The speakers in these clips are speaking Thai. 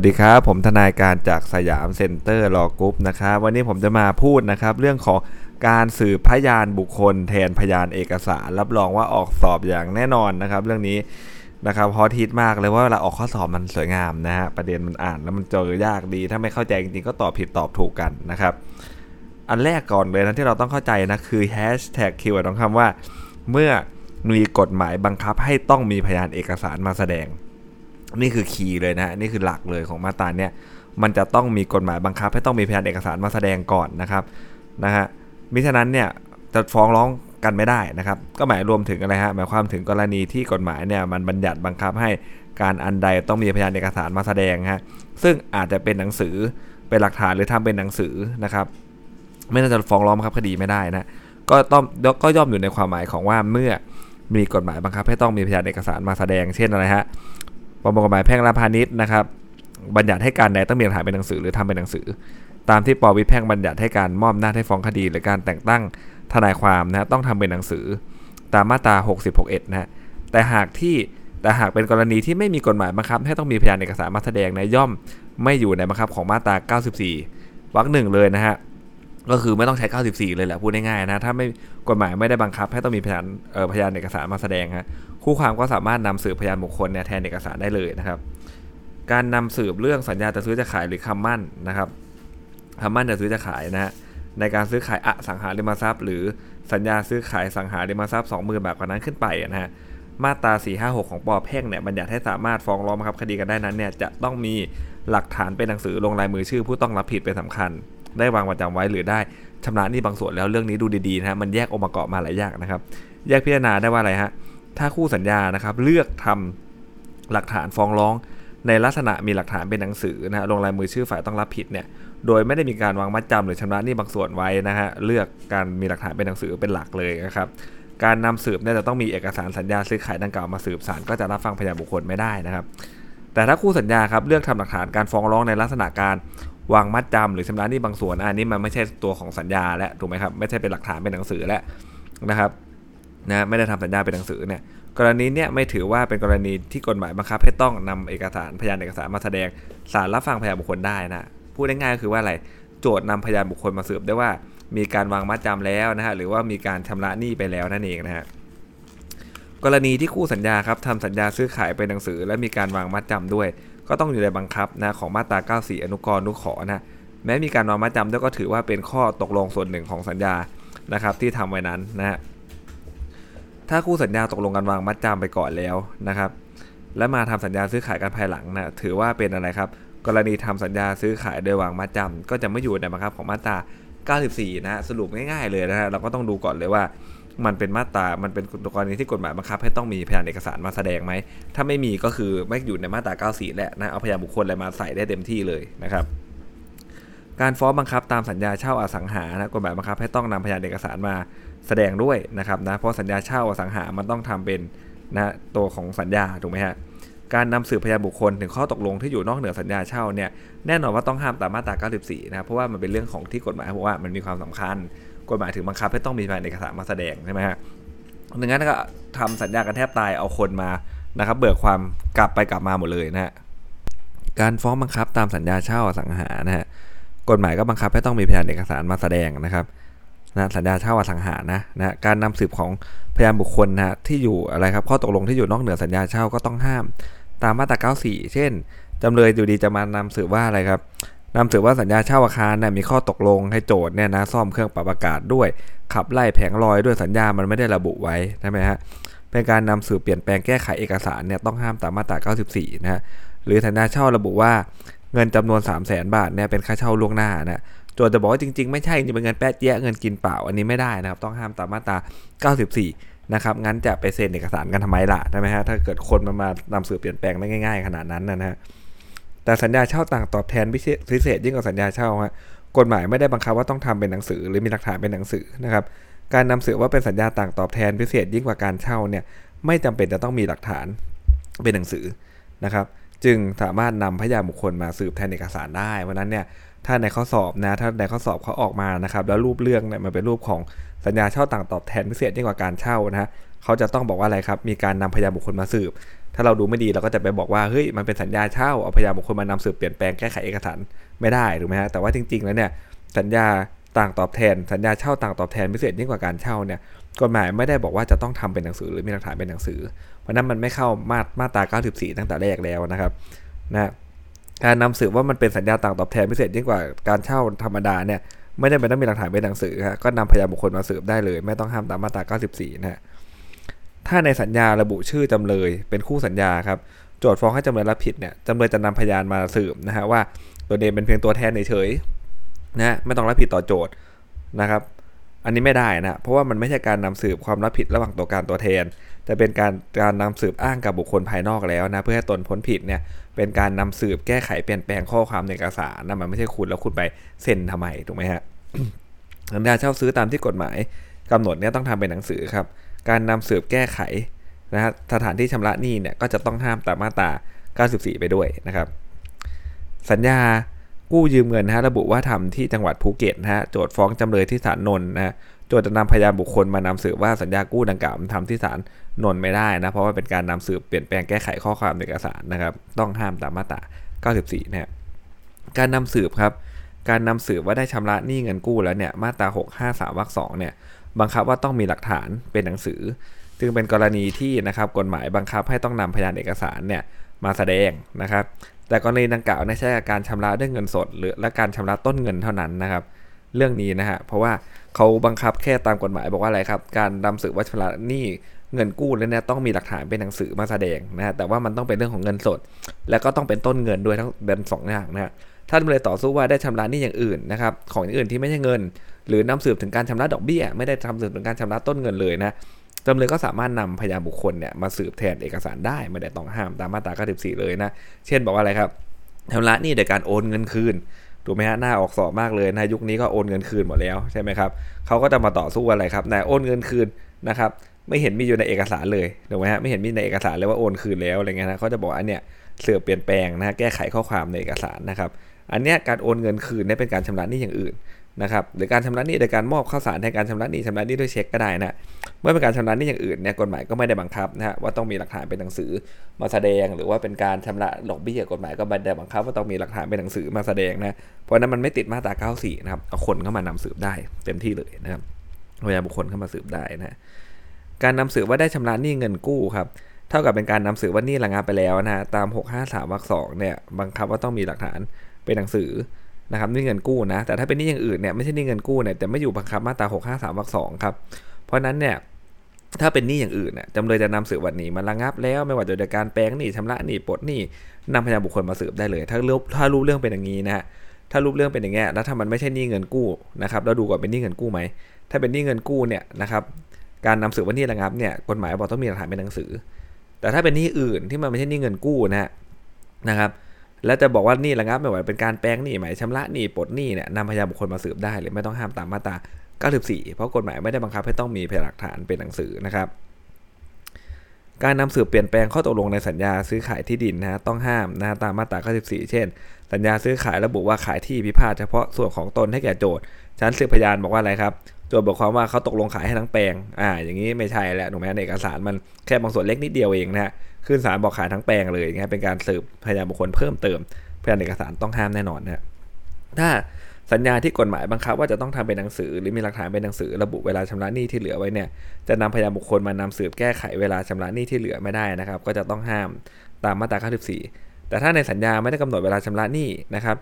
สวัสดีครับ ผมทนายการจาก Siam Center Law Group นะครับ วันนี้ผมจะมาพูดนะครับ เรื่องของการสืบพยานบุคคล แทนพยานเอกสาร รับรองว่าออกสอบอย่างแน่นอนนะครับ เรื่องนี้นะครับฮอตฮิตมากเลยว่าเวลาออกข้อสอบมันสวยงามนะฮะประเด็นมันอ่านแล้วมันเจอยากดี ถ้าไม่เข้าใจจริงๆก็ตอบผิดตอบถูกกันนะครับ อันแรกก่อนเลยนะที่เราต้องเข้าใจนะคือ hashtag keyword ของคำว่า เมื่อมีกฎหมายบังคับให้ต้องมีพยานเอกสารมาแสดง นี่คือคีย์เลยนะนี่คือหลักเลยของมาตราเนี่ยมันจะต้องมีกฎหมายบังคับ ให้ต้องมีพยานเอกสารมาแสดงก่อนนะครับนะฮะมิฉะนั้นเนี่ยจะฟ้องร้องกันไม่ได้นะครับ ก็หมายรวมถึงอะไรฮะหมายความถึงกรณีที่กฎหมายเนี่ยมันบัญญัติบังคับให้การอันใดต้องมีพยานเอกสารมาแสดงฮะซึ่งอาจจะเป็นหนังสือเป็นหลักฐานหรือทำเป็นหนังสือนะครับ ไม่น่าจะฟ้องร้องบังคับคดีไม่ได้นะก็ต้องก็ย่อมอยู่ในความหมายของว่าเมื่อมีกฎหมายบังคับให้ต้องมีพยานเอกสารมาแสดงเช่นอะไรฮะ ประมวลกฎหมายแพ่งและพาณิชย์นะครับ บัญญัติให้การใดต้องมีหลักฐานเป็นหนังสือหรือทำเป็นหนังสือ ตามที่ปวิแพ่งบัญญัติให้การมอบหน้าให้ฟ้องคดี หรือการแต่งตั้งทนายความนะต้องทำเป็นหนังสือ ตามมาตรา6061นะแต่หากที่แต่หากเป็นกรณีที่ไม่มีกฎหมายบังคับ ให้ต้องมีพยานเอกสารมาแสดงในย่อมไม่อยู่ในบังคับของมาตรา 94 วรรคหนึ่งเลยนะฮะก็คือไม่ต้องใช้ 94 เลยแหละพูดง่ายๆนะถ้าไม่กฎหมายไม่ได้บังคับ ให้ต้องมีพยานเอ่อพยานเอกสารมาแสดงฮะ คู่ความก็สามารถนำสืบพยานบุคคลเนี่ยแทนเอกสารได้เลยนะครับ การนำสืบเรื่องสัญญาจะซื้อจะขายหรือคำมั่นนะครับคำมั่นจะซื้อจะขายนะฮะในการซื้อขายอสังหาริมทรัพย์ หรือสัญญาซื้อขายสังหาริมทรัพย์20,000บาทกว่านั้นขึ้นไปนะฮะมาตรา 456 ของปอแพ่งเนี่ยบัญญัติให้สามารถฟ้องร้องบังคับคดีกันได้นั้นเนี่ยจะต้องมีหลักฐานเป็นหนังสือลงลายมือชื่อ ผู้ต้องรับผิดเป็นสำคัญ ได้วางประจำไว้หรือได้ชำระหนี้บางส่วนแล้วเรื่องนี้ดูดีๆนะฮะมันแยกองค์ประกอบมาหลายอย่างนะครับ แยกพิจารณาได้ว่าอะไรฮะ ถ้าคู่สัญญานะครับเลือกทำหลักฐานฟ้องร้อง ในลักษณะมีหลักฐานเป็นหนังสือนะฮะลงลายมือชื่อฝ่ายต้องรับผิดเนี่ยโดยไม่ได้มีการวางมัดจำหรือชำระหนี้บางส่วนไว้นะฮะเลือกการมีหลักฐานเป็นหนังสือเป็นหลักเลยนะครับการนำสืบเนี่ยจะต้องมีเอกสารสัญญาซื้อขายดังกล่าวมาสืบสารก็จะรับฟังพยานบุคคลไม่ได้นะครับ แต่ถ้าคู่สัญญาครับเลือกทำหลักฐานการฟ้องร้องในลักษณะการวางมัดจำหรือชำระหนี้บางส่วนอันนี้มันไม่ใช่ตัวของสัญญาและถูกไหมครับไม่ใช่เป็นหลักฐานเป็นหนังสือแล้วนะครับ นะไม่ได้ทำสัญญาเป็นหนังสือเนี่ยกรณีเนี่ยไม่ถือว่าเป็นกรณีที่กฎหมายบังคับ ให้ต้องนำเอกสารพยานเอกสารมาแสดงสารรับฟังพยานบุคคลได้นะพูดง่ายๆก็คือว่าอะไรโจทย์นำพยานบุคคลมาสืบได้ว่ามีการวางมัดจำแล้วนะฮะหรือว่ามีการชำระหนี้ไปแล้วนั่นเองนะฮะกรณีที่คู่สัญญาครับทำสัญญาซื้อขายเป็นหนังสือ และมีการวางมัดจำด้วย ก็ต้องอยู่ในบังคับนะของมาตรา 94 อนุกรณ์นุขอนะแม้มีการวางมัดจำด้วยก็ถือว่าเป็นข้อตกลงส่วนหนึ่งของสัญญานะครับที่ทำไว้นั้นนะฮะ ถ้าคู่สัญญาตกลงกันวางมัดจำไปก่อนแล้วนะครับ และมาทำสัญญาซื้อขายกันภายหลังนะถือว่าเป็นอะไรครับ กรณีทำสัญญาซื้อขายโดยวางมัดจำก็จะไม่อยู่ในบังคับของมาตรา94 นะสรุปง่ายๆเลยนะฮะเราก็ต้องดูก่อนเลยว่ามันเป็นมาตรา มันเป็นกรณีที่กฎหมายบังคับให้ต้องมีพยานเอกสารมาแสดงไหม ถ้าไม่มีก็คือไม่อยู่ในมาตรา 94 แหละนะ เอาพยานบุคคลอะไรมาใส่ได้เต็มที่เลยนะครับ การฟ้องบังคับตามสัญญาเช่าอสังหานะกฎหมายบังคับให้ต้องนำพยานเอกสารมา แสดงด้วยนะครับนะเพราะสัญญาเช่าอสังหามันต้องทำเป็นนะตัวของสัญญาถูกไหมฮะการนำสืบพยานบุคคลถึงข้อตกลงที่อยู่นอกเหนือสัญญาเช่าเนี่ยแน่นอนว่าต้องห้ามตามมาตรา 94 นะเพราะว่ามันเป็นเรื่องของที่กฎหมายบอกว่ามันมีความสำคัญ กฎหมายถึงบังคับให้ต้องมีพยานเอกสารมาแสดงใช่ไหมฮะดังนั้นก็ทำสัญญากันแทบตายเอาคนมานะครับเบิกความกลับไปกลับมาหมดเลยนะฮะการฟ้องบังคับตามสัญญาเช่าอสังหานะฮะกฎหมายก็บังคับให้ต้องมีพยานเอกสารมาแสดงนะครับ นะสัญญาเช่าอสังหานะนะการนำสืบของพยานบุคคลนะที่อยู่อะไรครับข้อตกลงที่อยู่นอกเหนือสัญญาเช่าก็ต้องห้าม ตามมาตรา 94 เช่นจำเลยอยู่ดีจะมานำสืบว่าอะไรครับนำสืบว่าสัญญาเช่าอาคารเนี่ยมีข้อตกลงให้โจทย์เนี่ยนะซ่อมเครื่องปรับอากาศด้วย ขับไล่แผงลอยด้วยสัญญามันไม่ได้ระบุไว้ใช่ไหมฮะเป็นการนำสืบเปลี่ยนแปลงแก้ไขเอกสารเนี่ยต้องห้ามตามมาตรา 94 นะฮะหรือสัญญาเช่าระบุว่าเงินจำนวน 3 0 0 0 0 0 บาทเนี่ยเป็นค่าเช่าล่วงหน้านะ โจทย์จะบอกว่าจริง ๆ ไม่ใช่จะเป็นเงินแป๊ะแยะเงินกินเปล่า อันนี้ไม่ได้นะครับ ต้องห้ามตามมาตรา 94 นะครับ งั้นจะไปเซ็นเอกสารกันทำไมล่ะใช่ไหมฮะถ้าเกิดคนมามานำสืบเปลี่ยนแปลงได้ง่าย ๆ ขนาดนั้นนะฮะแต่สัญญาเช่าต่างตอบแทนพิเศษยิ่งกว่าสัญญาเช่าฮะกฎหมายไม่ได้บังคับว่าต้องทำเป็นหนังสือ หรือมีหลักฐานเป็นหนังสือนะครับการนำสืบว่าเป็นสัญญาต่างตอบแทนพิเศษยิ่งกว่าการเช่าเนี่ยไม่จำเป็นจะต้องมีหลักฐานเป็นหนังสือนะครับ จึงสามารถนำพยานบุคคลมาสืบแทนเอกสารได้ เพราะนั้นเนี่ย ถ้าในข้อสอบนะ ถ้าในข้อสอบเขาออกมานะครับ แล้วรูปเรื่องเนี่ยมันเป็นรูปของสัญญาเช่าต่างตอบแทนพิเศษยิ่งกว่าการเช่านะฮะเขาจะต้องบอกว่าอะไรครับ มีการนำพยานบุคคลมาสืบ ถ้าเราดูไม่ดีเราก็จะไปบอกว่า เฮ้ย มันเป็นสัญญาเช่า เอาพยานบุคคลมานำสืบเปลี่ยนแปลงแก้ไขเอกสารไม่ได้ถูกไหมฮะ แต่ว่าจริง ๆ แล้วเนี่ย สัญญาต่างตอบแทน สัญญาเช่าต่างตอบแทนพิเศษยิ่งกว่าการเช่าเนี่ย กฎหมายไม่ได้บอกว่าจะต้องทำเป็นหนังสือหรือมีหลักฐานเป็นหนังสือ เพราะนั้นมันไม่เข้ามามาตรา 94 ตั้งแต่แรกแล้วนะครับ นะ การนำสืบว่ามันเป็นสัญญาต่างตอบแทนพิเศษยิ่งกว่าการเช่าธรรมดาเนี่ยไม่ได้เป็นต้องมีหลักฐานเป็นหนังสือฮะก็นำพยานบุคคลมาสืบได้เลย ไม่ต้องห้ามตามมาตรา 94 นะฮะถ้าในสัญญาระบุชื่อจำเลย เป็นคู่สัญญาครับโจทย์ฟ้องให้จำเลยรับผิดเนี่ยจำเลยจะนำพยานมาสืบนะฮะว่าตัวเองเป็นเพียงตัวแทนเฉยๆนะไม่ต้องรับผิดต่อโจทย์นะครับ อันนี้ไม่ได้นะเพราะว่ามันไม่ใช่การนำสืบความรับผิดระหว่างตัวการตัวแทน แต่เป็นการการนำสืบอ้างกับบุคคลภายนอกแล้วนะเพื่อให้ตนพ้นผิดเนี่ย เป็นการนำสืบแก้ไขเปลี่ยนแปลงข้อความในเอกสารนะมันไม่ใช่คุณแล้วคุณไปเซ็นทำไมถูกไหมฮะสัญญาเช่าซื้อตามที่กฎหมายกำหนดเนี่ยต้องทำเป็นหนังสือครับ การนำสืบแก้ไขนะฮะสถานที่ชำระหนี้เนี่ยก็จะต้องห้ามตามมาตรา 94 ไปด้วยนะครับ สัญญากู้ยืมเงินนะฮะระบุว่าทำที่จังหวัดภูเก็ตนะฮะโจทฟ้องจำเลยที่ศาลนนท์นะฮะ โจทย์จะนำพยานบุคคลมานำสืบว่าสัญญากู้ดังกล่าวทำที่ศาลนนท์ไม่ได้นะเพราะว่าเป็นการนำสืบเปลี่ยนแปลงแก้ไขข้อความในเอกสารนะครับ ต้องห้ามตามมาตรา94นะฮะการนำสืบครับ การนำสืบว่าได้ชำระหนี้เงินกู้แล้วเนี่ยมาตรา653วรรคสองเนี่ยบังคับว่าต้องมีหลักฐานเป็นหนังสือ จึงเป็นกรณีที่นะครับกฎหมายบังคับให้ต้องนำพยานเอกสารเนี่ยมาแสดงนะครับ แต่กรณีดังกล่าวใช้การชำระด้วยเงินสด หรือและการชำระต้นเงินเท่านั้นนะครับ เรื่องนี้นะฮะเพราะว่า เขาบังคับแค่ตามกฎหมายบอกว่าอะไรครับ การนำสืบว่าชำระหนี้เงินกู้แล้วเนี่ยต้องมีหลักฐานเป็นหนังสือมาแสดงนะฮะแต่ว่ามันต้องเป็นเรื่องของเงินสด และก็ต้องเป็นต้นเงินด้วยทั้งเป็นสองอย่างนะฮะท่านเลยต่อสู้ว่าได้ชำระหนี้อย่างอื่นนะครับของอย่างอื่นที่ไม่ใช่เงิน หรือนำสืบถึงการชำระดอกเบี้ย ไม่ได้ทำสืบถึงการชำระต้นเงินเลยนะจำเลยก็สามารถนำพยานบุคคลเนี่ยมาสืบแทนเอกสารได้ไม่ได้ต้องห้ามตามมาตรา94เลยนะเช่นบอกว่าอะไรครับชำระหนี้โดยการโอนเงินคืน ถูกไหมฮะหน้าออกสอบมากเลยนะยุคนี้ก็โอนเงินคืนหมดแล้วใช่ไหมครับเขาก็จะมาต่อสู้อะไรครับแต่โอนเงินคืนนะครับไม่เห็นมีอยู่ในเอกสารเลยถูกไหมฮะไม่เห็นมีในเอกสารเลยว่าโอนคืนแล้วอะไรเงี้ยนะเขาจะบอกอันเนี้ยเสื่อเปลี่ยนแปลงนะแก้ไขข้อความในเอกสารนะครับอันเนี้ยการโอนเงินคืนเนี่ยเป็นการชำระหนี้อย่างอื่น นะครับหรือการชำระหนี้โดยการมอบข้าวสารแทนการชำระหนี้ชำระหนี้ด้วยเช็คก็ได้นะเมื่อเป็นการชำระหนี้อย่างอื่นเนี่ยกฎหมายก็ไม่ได้บังคับนะฮะว่าต้องมีหลักฐานเป็นหนังสือมาแสดง หรือว่าเป็นการชำระดอกเบี้ยกฎหมายก็ไม่ได้บังคับว่าต้องมีหลักฐานเป็นหนังสือมาแสดงนะเพราะนั้นมันไม่ติดมาตรา94นะครับเอาคนเข้ามานำสืบได้เต็มที่เลยนะครับพยานบุคคลเข้ามาสืบได้นะการนำสืบว่าได้ชำระหนี้เงินกู้ครับเท่ากับเป็นการนำสืบว่านี่ระงับไปแล้วนะตาม 653วรรคสองเนี่ยบังคับว่าต้องมีหลักฐานเป็นหนังสือ นะครับนี่เงินกู้นะ แต่ถ้าเป็นนี่อย่างอื่นเนี่ยไม่ใช่นี่เงินกู้เนี่ยแต่ไม่อยู่บังคับมาตรา653วรรคสองครับ เพราะนั้นเนี่ยถ้าเป็นหนี้อย่างอื่นเนี่ยจำเลยจะนำสืบวันนี้มันระงับแล้วไม่ว่าจะโดยการแปลงหนี้ชำระหนี้ปลดหนี้นำพยานบุคคลมาสืบได้เลย ถ้ารู้ถ้ารู้เรื่องเป็นอย่างนี้นะฮะถ้ารู้เรื่องเป็นอย่างเงี้ยแล้วถ้ามันไม่ใช่หนี้เงินกู้นะครับเราดูก่อนเป็นหนี้เงินกู้ไหมถ้าเป็นหนี้เงินกู้เนี่ยนะครับการนำสืบว่านี่ระงับเนี่ยกฎหมายบอกต้องมีหลักฐานเป็นหนังสือ แต่ถ้าเป็นหนี้อื่นที่มันไม่ใช่หนี้เงินกู้นะฮะนะครับ แล้วจะบอกว่านี่ระงับไม่ไหวเป็นการแปลงหนี้หมายชำระหนี้ปลดหนี้เนี่ยนำพยานบุคคลมาสืบได้เลยไม่ต้องห้ามตามมาตรา94 เพราะกฎหมายไม่ได้บังคับให้ต้องมีพยานหลักฐานเป็นหนังสือนะครับ การนำสืบเปลี่ยนแปลงข้อตกลงในสัญญาซื้อขายที่ดินนะต้องห้ามนะตามมาตรา94 เช่น สัญญาซื้อขายระบุว่าขายที่พิพาทเฉพาะส่วนของตนให้แก่โจทย์ชั้นสืบพยานบอกว่าอะไรครับโจทย์บอกความว่าเขาตกลงขายให้ทั้งแปลงอ่าอย่างนี้ไม่ใช่แหละถูกไหมในเอกสารมันแค่บางส่วนเล็กนิดเดียวเองนะฮะ ขึ้นศาลบอกขายทั้งแปลงเลยอย่างเงี้ยเป็นการสืบพยานบุคคลเพิ่มเติมพยานเอกสารต้องห้ามแน่นอนนะถ้าสัญญาที่กฎหมายบังคับว่าจะต้องทำเป็นหนังสือ หรือมีหลักฐานเป็นหนังสือระบุเวลาชำระหนี้ที่เหลือไว้เนี่ยจะนำพยานบุคคลมานำสืบแก้ไขเวลาชำระหนี้ที่เหลือไม่ได้นะครับ ก็จะต้องห้ามตามมาตรา94แต่ถ้าในสัญญาไม่ได้กำหนดเวลาชำระหนี้นะครับ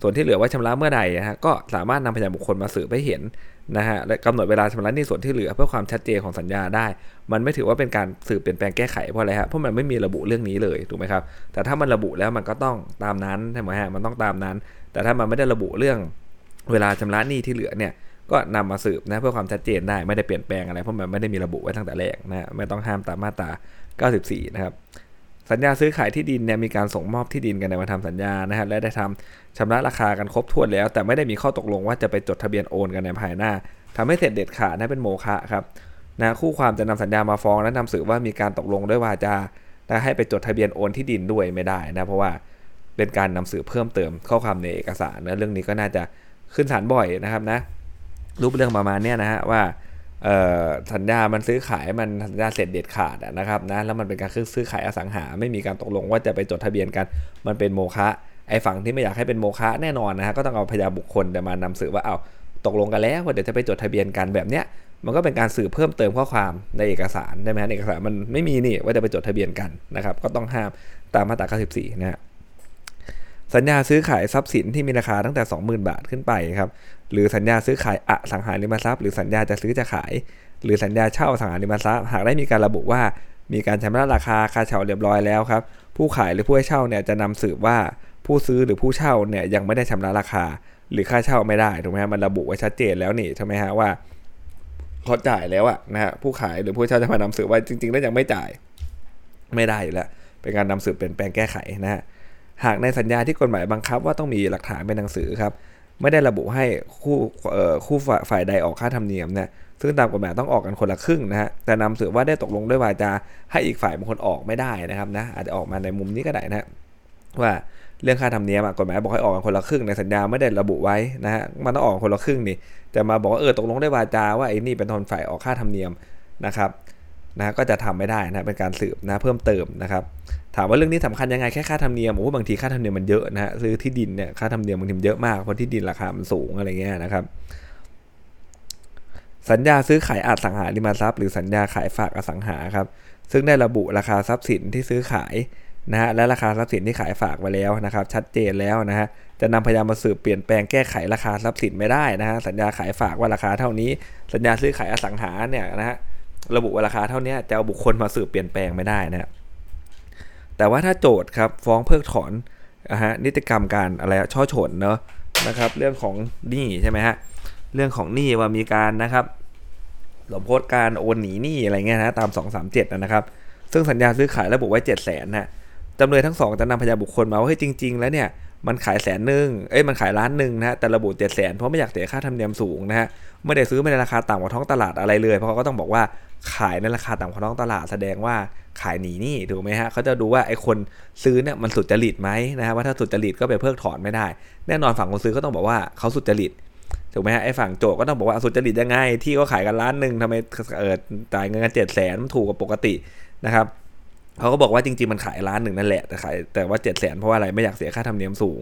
ส่วนที่เหลือไว้ชำระเมื่อใดนะฮะก็สามารถนำพยานบุคคลมาสืบให้เห็น นะฮะและกำหนดเวลาชำระหนี้ส่วนที่เหลือเพื่อความชัดเจนของสัญญาได้ มันไม่ถือว่าเป็นการสืบเปลี่ยนแปลงแก้ไขเพราะอะไรฮะเพราะมันไม่มีระบุเรื่องนี้เลยถูกไหมครับแต่ถ้ามันระบุแล้วมันก็ต้องตามนั้นใช่ไหมฮะมันต้องตามนั้น แต่ถ้ามันไม่ได้ระบุเรื่องเวลาชำระหนี้ที่เหลือเนี่ยก็นำมาสืบนะเพื่อความชัดเจนได้ไม่ได้เปลี่ยนแปลงอะไรเพราะมันไม่ได้มีระบุไว้ตั้งแต่แรกนะไม่ต้องห้ามตามมาตรา 94 นะครับ สัญญาซื้อขายที่ดินเนี่ยมีการส่งมอบที่ดินกันในวันทำสัญญานะฮะและได้ทำชำระราคากันครบถ้วนแล้ว แต่ไม่ได้มีข้อตกลงว่าจะไปจดทะเบียนโอนกันในภายหน้าทำให้เสร็จเด็ดขาดนะเป็นโมฆะครับนะคู่ความจะนำสัญญามาฟ้องและนำสืบว่ามีการตกลงด้วยวาจาและให้ไปจดทะเบียนโอนที่ดินด้วยไม่ได้นะเพราะว่าเป็นการนำสืบเพิ่มเติมข้อความในเอกสารนะเรื่องนี้ก็น่าจะขึ้นศาลบ่อยนะครับนะรูปเรื่องประมาณนี้นะฮะว่า สัญญามันซื้อขายมันสัญญาเสร็จเด็ดขาดนะครับนะแล้วมันเป็นการซื้อขายอสังหา ไม่มีการตกลงว่าจะไปจดทะเบียนกัน มันเป็นโมฆะไอ้ฝั่งที่ไม่อยากให้เป็นโมฆะแน่นอนนะฮะก็ต้องเอาพยานบุคคลแต่มานำสืบว่าเอาตกลงกันแล้วว่าเดี๋ยวจะไปจดทะเบียนกันแบบเนี้ยมันก็เป็นการสื่อเพิ่มเติมข้อความในเอกสารได้ไหมเอกสารมันไม่มีนี่ว่าจะไปจดทะเบียนกันนะครับก็ต้องห้ามตามมาตรา94นะฮะสัญญาซื้อขายทรัพย์สินที่มีราคาตั้งแต่ 20,000 บาทขึ้นไปครับ หรือสัญญาซื้อขายอสังหาริมทรัพย์ หรือสัญญาจะซื้อจะขาย หรือสัญญาเช่าสังหาริมทรัพย์ หากได้มีการระบุว่า มีการชำระราคาค่าเช่าเรียบร้อยแล้วครับผู้ขายหรือผู้ให้เช่าเนี่ยจะนำสืบว่าผู้ซื้อหรือผู้เช่าเนี่ยยังไม่ได้ชำระราคา หรือค่าเช่าไม่ได้ถูกไหมฮะมันระบุไว้ชัดเจนแล้วนี่ใช่ไหมฮะว่าเขาจ่ายแล้วอะนะฮะผู้ขายหรือผู้เช่าจะมานำสืบว่าจริงๆแล้วยังไม่จ่ายไม่ได้อยู่แล้วเป็นการนำสืบเปลี่ยนแปลงแก้ไขนะฮะหากในสัญญาที่กฎหมายบังคับว่าต้องมีหลักฐานเป็นหนังสือครับ ไม่ได้ระบุให้คู่คู่ฝ่ายใดออกค่าธรรมเนียมนี่ยซึ่งตามกฎหมายต้องออกกันคนละครึ่งนะฮะแต่นำสืบว่าได้ตกลงด้วยวาจาให้อีกฝ่ายบางคนออกไม่ได้นะครับนะอาจจะออกมาในมุมนี้ก็ได้นะว่าเรื่องค่าธรรมเนียมกฎหมายบอกให้ออกกันคนละครึ่งในสัญญาไม่ได้ระบุไว้นะฮะมันต้องออกคนละครึ่งนี่แต่มาบอกว่าเออตกลงได้วาจาว่าไอ้นี่เป็นทนฝ่ายออกค่าธรรมเนียมนะครับ นะก็จะทำไม่ได้นะเป็นการสืบนะเพิ่มเติมนะครับถามว่าเรื่องนี้สำคัญยังไงแค่ค่าธรรมเนียมโอ้บางทีค่าธรรมเนียมมันเยอะนะฮะซื้อที่ดินเนี่ยค่าธรรมเนียมบางทีเยอะมากเพราะที่ดินราคามันสูงอะไรเงี้ยนะครับ สัญญาซื้อขายอาสังหาริมทรัพย์หรือสัญญาขายฝากอสังหาครับซึ่งได้ระบุราคาทรัพย์สินที่ซื้อขายนะฮะและราคาทรัพย์สินที่ขายฝากไว้แล้วนะครับ ชัดเจนแล้วนะฮะจะนำพยานมาสืบเปลี่ยนแปลงแก้ไขราคาทรัพย์สินไม่ได้นะฮะสัญญาขายฝากว่าราคาเท่านี้ สัญญาซื้อขายอสังหาเนี่ยนะฮะ ระบุราคาเท่านี้จะเอาบุคคลมาสืบเปลี่ยนแปลงไม่ได้นะแต่ว่าถ้าโจทย์ครับฟ้องเพิกถอนนะฮะนิติกรรมการอะไรช่อฉนเนาะนะครับเรื่องของหนี้ใช่ไหมฮะเรื่องของหนี้ว่ามีการนะครับหลบโพดการโอนหนีหนี้อะไรเงี้ยนะตาม 237นะครับ ซึ่งสัญญาซื้อขายระบุไว้7 0 0 0 0นนะจำเลยทั้งสองจะนำพยานบุคคลมาว่าเฮ้ยจริง ๆ แล้วเนี่ย มันขายแสนหนึ่งเอ้ยมันขายล้านหนึ่งนะแต่ระบุเจ็ดแสนเพราะไม่อยากเสียค่าธรรมเนียมสูงนะฮะไม่ได้ซื้อไม่ในราคาต่ำกว่าท้องตลาดอะไรเลย เพราะเขาก็ต้องบอกว่าขายในราคาต่ำกว่าท้องตลาดแสดงว่าขายหนีนี่ถูกไหมฮะเขาจะดูว่าไอ้คนซื้อเนี่ยมันสุดจริตไหมนะฮะว่าถ้าสุดจริตก็ไปเพิกถอนไม่ได้ แน่นอนฝั่งคนซื้อก็ต้องบอกว่าเขาสุดจริตถูกไหมฮะไอ้ฝั่งโจก็ต้องบอกว่าสุดจริตยังไงที่เขาขายกันล้านหนึ่งทำไมเออจ่ายเงินกันเจ็ดแสนมันถูกกว่าปกตินะครับ เขาก็บอกว่าจริงๆมันขายล้านหนึ่งนั่นแหละแต่ขายแต่ว่าเจ็ดแสนเพราะว่าอะไรไม่อยากเสียค่าธรรมเนียมสูง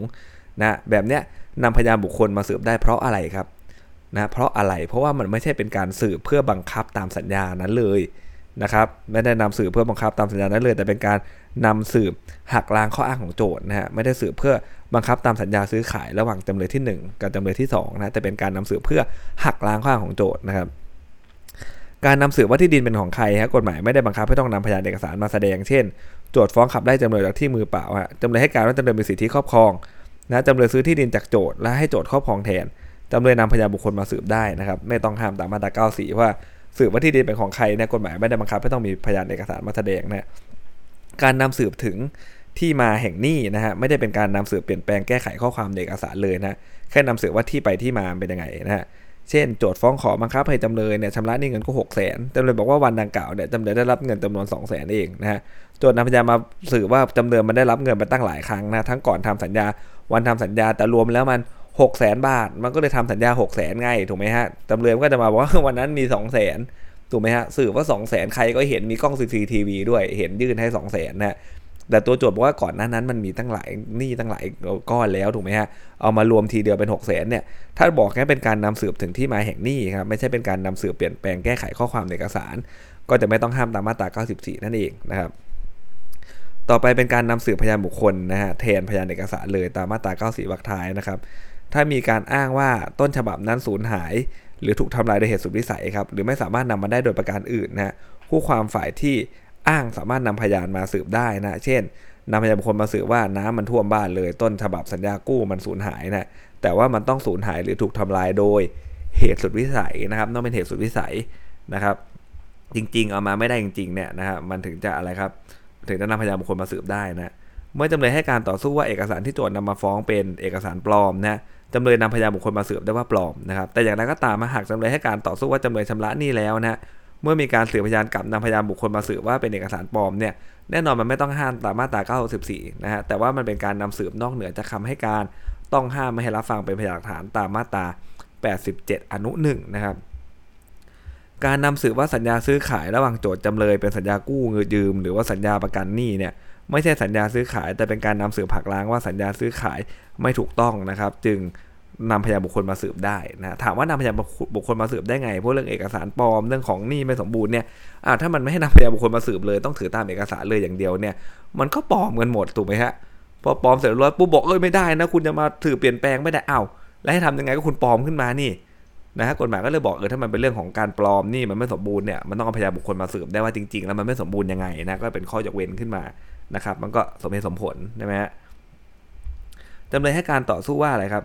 นะแบบเนี้ยนำพยานบุคคลมาสืบได้เพราะอะไรครับนะเพราะอะไรเพราะว่ามันไม่ใช่เป็นการสืบเพื่อบังคับตามสัญญานั้นเลยนะครับไม่ได้นำสืบเพื่อบังคับตามสัญญานั้นเลย แต่เป็นการนำสืบหักล้างข้ออ้างของโจทย์นะฮะไม่ได้สืบเพื่อบังคับตามสัญญาซื้อขายระหว่างจำเลยที่ 1 กับจำเลยที่2นะแต่เป็นการนำสืบเพื่อหักล้างข้ออ้างของโจทย์นะครับ การนำสืบว่าที่ดินเป็นของใครฮะกฎหมายไม่ได้บังคับให้ต้องนำพยานเอกสารมาแสดง เช่น โจทย์ฟ้องขับได้จำเลยจากที่มือเปล่าฮะจำเลยให้การว่าจำเลยมีสิทธิครอบครองนะจำเลยซื้อที่ดินจากโจทย์และให้โจทย์ครอบครองแทนจำเลยนำพยานบุคคลมาสืบได้นะครับไม่ต้องห้ามตามมาตรา 94 ว่าสืบว่าที่ดินเป็นของใครเนี่ยกฎหมายไม่ได้บังคับให้ต้องมีพยานเอกสารมาแสดงนะการนำสืบถึงที่มาแห่งนี้นะฮะไม่ได้เป็นการนำสืบเปลี่ยนแปลงแก้ไขข้อความเอกสารเลยนะแค่นำสืบว่าที่ไปที่มาเป็นยังไงนะฮะ เช่นโจทย์ฟ้องขอบังคับให้จำเลยเนี่ยชำระหนี้เงินก็หกแสนจำเลยบอกว่าวันดังกล่าวเนี่ยจำเลยได้รับเงินจำนวน2องแสนเองนะฮะโจทย์นำพยานมาสืบว่าจำเลยมันได้รับเงินมาตั้งหลายครั้งนะทั้งก่อนทำสัญญาวันทำสัญญาแต่รวมแล้วมันหกแสนบาท มันก็เลยทำสัญญาหกแสนไงถูกไหมฮะจำเลยก็จะมาบอกว่าวันนั้นมีสองแสนถูกไหมฮะสืบว่าสองแสนใครก็เห็นมีกล้องซีซีทีวีด้วยเห็นยื่นให้สองแสนนะ แต่ตัวโจทย์บอกว่าก่อนหน้านั้นมันมีตั้งหลายหนี่ตั้งหลายก้อนแล้วถูกไหมฮะเอามารวมทีเดียวเป็น6กแสนเนี่ยถ้าบอกแค่เป็นการนำสืบถึงที่มาแห่งนี้ครับไม่ใช่เป็นการนำสืบเปลี่ยนแปลงแก้ไขข้อความในเอกสาร ก็จะไม่ต้องห้ามตามมาตรา 94 นั่นเองนะครับต่อไปเป็นการนำสืบพยานบุคคลนะฮะแทนพยานเอกสารเลยตามมาตรา 94 วรรคท้ายนะครับถ้ามีการอ้างว่าต้นฉบับนั้นสูญหาย หรือถูกทำลายโดยเหตุสุดวิสัยครับหรือไม่สามารถนำมาได้โดยประการอื่นนะผู้ความฝ่ายที่ อ้างสามารถนำพยานมาสืบได้นะ เช่นนำพยานบุคคลมาสืบว่าน้ำมันท่วมบ้านเลย ต้นฉบับสัญญากู้มันสูญหายนะแต่ว่ามันต้องสูญหายหรือถูกทำลายโดยเหตุสุดวิสัยนะครับต้องเป็นเหตุสุดวิสัยนะครับ จริง ๆ เอามาไม่ได้จริงๆเนี่ยนะครับมันถึงจะอะไรครับ ถึงจะนำพยานบุคคลมาสืบได้นะเมื่อจำเลยให้การต่อสู้ว่าเอกสารที่โจทย์นำมาฟ้องเป็นเอกสารปลอมนะจำเลยนำพยานบุคคลมาสืบได้ว่าปลอมนะครับแต่อย่างไรก็ตามหากจำเลยให้การต่อสู้ว่าจำเลยชำระหนี้แล้วนะ เมื่อมีการสืบพยานกับนำพยานบุคคลมาสืบว่าเป็นเอกสารปลอมเนี่ยแน่นอนมันไม่ต้องห้ามตามมาตรา 964 นะฮะแต่ว่ามันเป็นการนำสืบนอกเหนือจากคาให้การต้องห้ามไม่ให้รับฟังเป็นพยานหลักฐานตามมาตรา 87 อนุ1นะครับการนำสืบว่าสัญญาซื้อขายระหว่างโจทย์จำเลยเป็นสัญญากู้เงินยืม หรือว่าสัญญาประกันหนี้เนี่ยไม่ใช่สัญญาซื้อขาย แต่เป็นการนำสืบผักล้างว่าสัญญาซื้อขายไม่ถูกต้องนะครับ จึง นำพยานบุคคลมาสืบได้นะถามว่านำพยานบุคคลมาสืบได้ไงเพราะเรื่องเอกสารปลอมเรื่องของหนี้ไม่สมบูรณ์เนี่ยอ่าถ้ามันไม่ให้นำพยานบุคคลมาสืบเลยต้องถือตามเอกสารเลยอย่างเดียวเนี่ย มันก็ปลอมกันหมดถูกไหมฮะพอปลอมเสร็จแล้วปุ๊บบอกเอ้ยไม่ได้นะคุณจะมาถือเปลี่ยนแปลงไม่ได้อ้าวแล้วให้ทำยังไงก็คุณปลอมขึ้นมานี่นะฮะกฎหมายก็เลยบอกเออถ้ามันเป็นเรื่องของการปลอมนี่มันไม่สมบูรณ์เนี่ยมันต้องเอาพยานบุคคลมาสืบได้ว่าจริงๆ แล้วมันไม่สมบูรณ์ยังไงนะก็เป็นข้อยกเว้นขึ้นมานะครับ มันก็สมเหตุสมผลใช่ไหมฮะจำเลยให้การต่อสู้ว่าอะไรครับ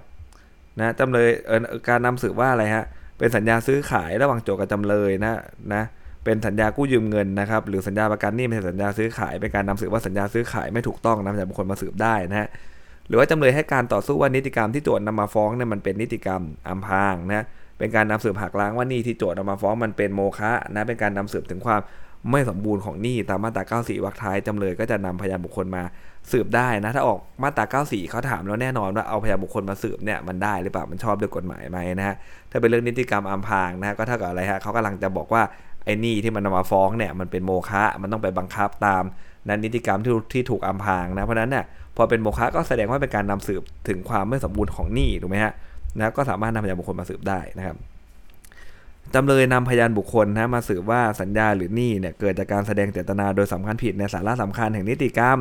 นะจำเลยเออการนำสืบว่าอะไรฮะเป็นสัญญาซื้อขายระหว่างโจทก์กับจำเลยนะนะเป็นสัญญากู้ยืมเงินนะครับหรือสัญญาประกันหนี้เป็นสัญญาซื้อขายเป็นการนำสืบว่าสัญญาซื้อขายไม่ถูกต้องนำพยานบุคคลมาสืบได้นะฮะหรือว่าจำเลยให้การต่อสู้ว่านิติกรรมที่โจทย์นำมาฟ้องเนี่ยมันเป็นนิติกรรมอัมพางนะเป็นการนำสืบหักล้างว่านี่ที่โจทย์นำมาฟ้องมันเป็นโมฆะนะเป็นการนำสืบถึงความ ไม่สมบูรณ์ของหนี้ตามมาตรา94วรรคท้ายจำเลยก็จะนำพยานบุคคลมาสืบได้นะ ถ้าออกมาตรา94เขาถามแล้วแน่นอนว่าเอาพยานบุคคลมาสืบเนี่ยมันได้หรือเปล่ามันชอบด้วยกฎหมายไหมนะฮะถ้าเป็นเรื่องนิติกรรมอัมพางนะฮะก็เท่ากับอะไรฮะเขากำลังจะบอกว่าไอ้นี่ที่มันนำมาฟ้องเนี่ยมันเป็นโมฆะมันต้องไปบังคับตามนั้นนิติกรรมที่ที่ถูกอัมพางนะเพราะนั้นเนี่ยพอเป็นโมฆะก็แสดงว่าเป็นการนำสืบถึงความไม่สมบูรณ์ของหนี้ถูกไหมฮะนะก็สามารถนำพยานบุคคลมาสืบได้นะครับ จำเลยนำพยานบุคคลนะมาสืบว่าสัญญาหรือหนี้เนี่ยเกิดจากการแสดงเจตนาโดยสำคัญผิดในสาระสำคัญแห่งนิติกรรม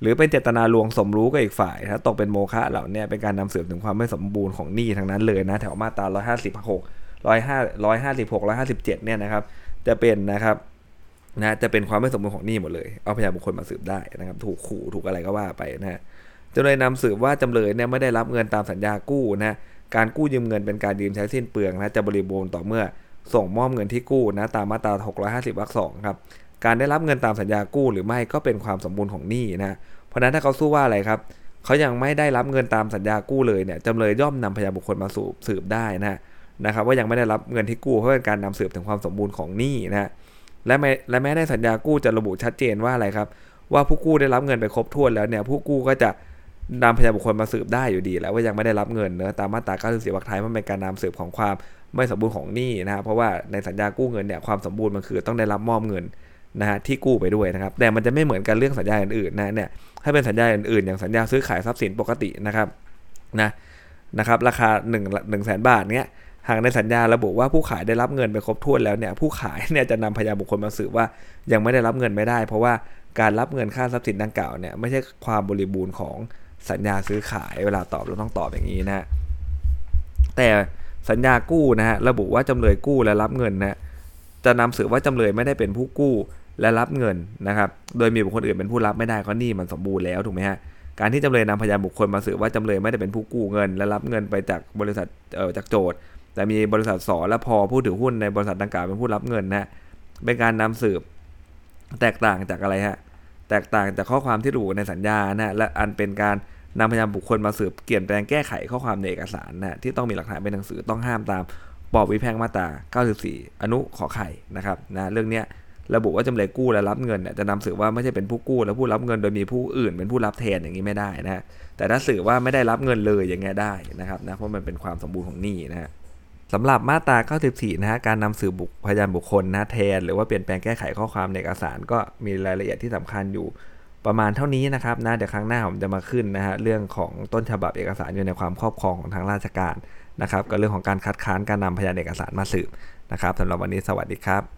หรือเป็นเจตนาลวงสมรู้กับอีกฝ่ายถ้าตกเป็นโมฆะเหล่านี้เป็นการนำสืบถึงความไม่สมบูรณ์ของหนี้ทั้งนั้นเลยนะแถวมาตรา156 105 156 157เนี่ยนะครับจะเป็นนะครับนะจะเป็นความไม่สมบูรณ์ของหนี้หมดเลย เอาพยานบุคคลมาสืบได้นะครับถูกขู่ถูกอะไรก็ว่าไปนะจำเลยนำสืบว่าจำเลยเนี่ยไม่ได้รับเงินตามสัญญากู้นะ การกู้ยืมเงินเป็นการยืมใช้สิ้นเปลืองนะจะบริบูรณ์ต่อเมื่อส่งมอบเงินที่กู้นะตามมาตรา 650วรรคสองครับการได้รับเงินตามสัญญากู้หรือไม่ก็เป็นความสมบูรณ์ของหนี้นะเพราะนั้นถ้าเขาสู้ว่าอะไรครับเขายังไม่ได้รับเงินตามสัญญากู้เลยเนี่ยจำเลยย่อมนำพยานบุคคลมาสืบสืบได้นะนะครับว่ายังไม่ได้รับเงินที่กู้เพราะเป็นการนำสืบถึงความสมบูรณ์ของหนี้นะและแม้และแม้ในสัญญากู้จะระบุชัดเจนว่าอะไรครับ ว่าผู้กู้ได้รับเงินไปครบถ้วนแล้วเนี่ยผู้กู้ก็จะ นำพยานบุคคลมาสืบได้อยู่ดี แล้วว่ายังไม่ได้รับเงินเนอะตามมาตรา94วรรคท้ายมันเป็นการนำสืบของความไม่สมบูรณ์ของหนี้นะครับเพราะว่าในสัญญากู้เงินเนี่ยความสมบูรณ์มันคือต้องได้รับมอบเงินนะฮะที่กู้ไปด้วยนะครับ แต่มันจะไม่เหมือนกันเรื่องสัญญาอื่นๆนะเนี่ยถ้าเป็นสัญญาอื่นๆอย่างสัญญาซื้อขายทรัพย์สินปกตินะครับนะนะครับราคา1นึ่งหนึ่งแสนบาทเนี้ยหากในสัญญาระบุว่าผู้ขายได้รับเงินไปครบถ้วนแล้วเนี่ยผู้ขายเนี่ยจะนำพยานบุคคลมาสืบว่ายังไม่ได้รับเงินไม่ได้ เพราะว่าการรับเงินค่าทรัพย์สินดังกล่าวเนี่ยไม่ใช่ความบริบูรณ์ของ สัญญาซื้อขายเวลาตอบเราต้องตอบอย่างนี้นะแต่สัญญากู้นะฮะระบุว่าจำเลยกู้และรับเงินนะจะนำสืบว่าจำเลยไม่ได้เป็นผู้กู้และรับเงินนะครับ โดยมีบุคคลอื่นเป็นผู้รับไม่ได้ก็นี่มันสมบูรณ์แล้วถูกไหมฮะการที่จำเลยนำพยานบุคคลมาสืบว่าจำเลยไม่ได้เป็นผู้กู้เงิน และรับเงินไปจากบริษัทเอ่อจากโจทย์แต่มีบริษัทสอและพอผู้ถือหุ้นในบริษัทดังกล่าวเป็นผู้รับเงินนะเป็นการนำสืบแตกต่างจากอะไรฮะ แตกต่างจากข้อความที่ระบุในสัญญานะและอันเป็นการนำพยานบุคคลมาสืบเปลี่ยนแปลงแก้ไขข้อความในเอกสารนะที่ต้องมีหลักฐานเป็นหนังสือต้องห้ามตามปอบวิแพงมาตรา 94 อนุขอไข่นะครับนะเรื่องนี้ระบุว่าจำเลยกู้และรับเงินเนี่ยจะนำสืบว่าไม่ใช่เป็นผู้กู้และผู้รับเงินโดยมีผู้อื่นเป็นผู้รับแทนอย่างนี้ไม่ได้นะฮะแต่ถ้าสืบว่าไม่ได้รับเงินเลยอย่างเงี้ยได้นะครับนะเพราะมันเป็นความสมบูรณ์ของหนี้นะฮะ สำหรับมาตรา 94 นะฮะ การนำสืบบุคพยานบุคคลนะแทน หรือว่าเปลี่ยนแปลงแก้ไขข้อความในเอกสารก็มีรายละเอียดที่สำคัญอยู่ประมาณเท่านี้นะครับนะเดี๋ยวครั้งหน้าผมจะมาขึ้นนะฮะเรื่องของต้นฉบับเอกสารอยู่ในความครอบครองของทางราชการนะครับกับเรื่องของการคัดค้านการนำพยานเอกสารมาสืบนะครับสำหรับวันนี้สวัสดีครับ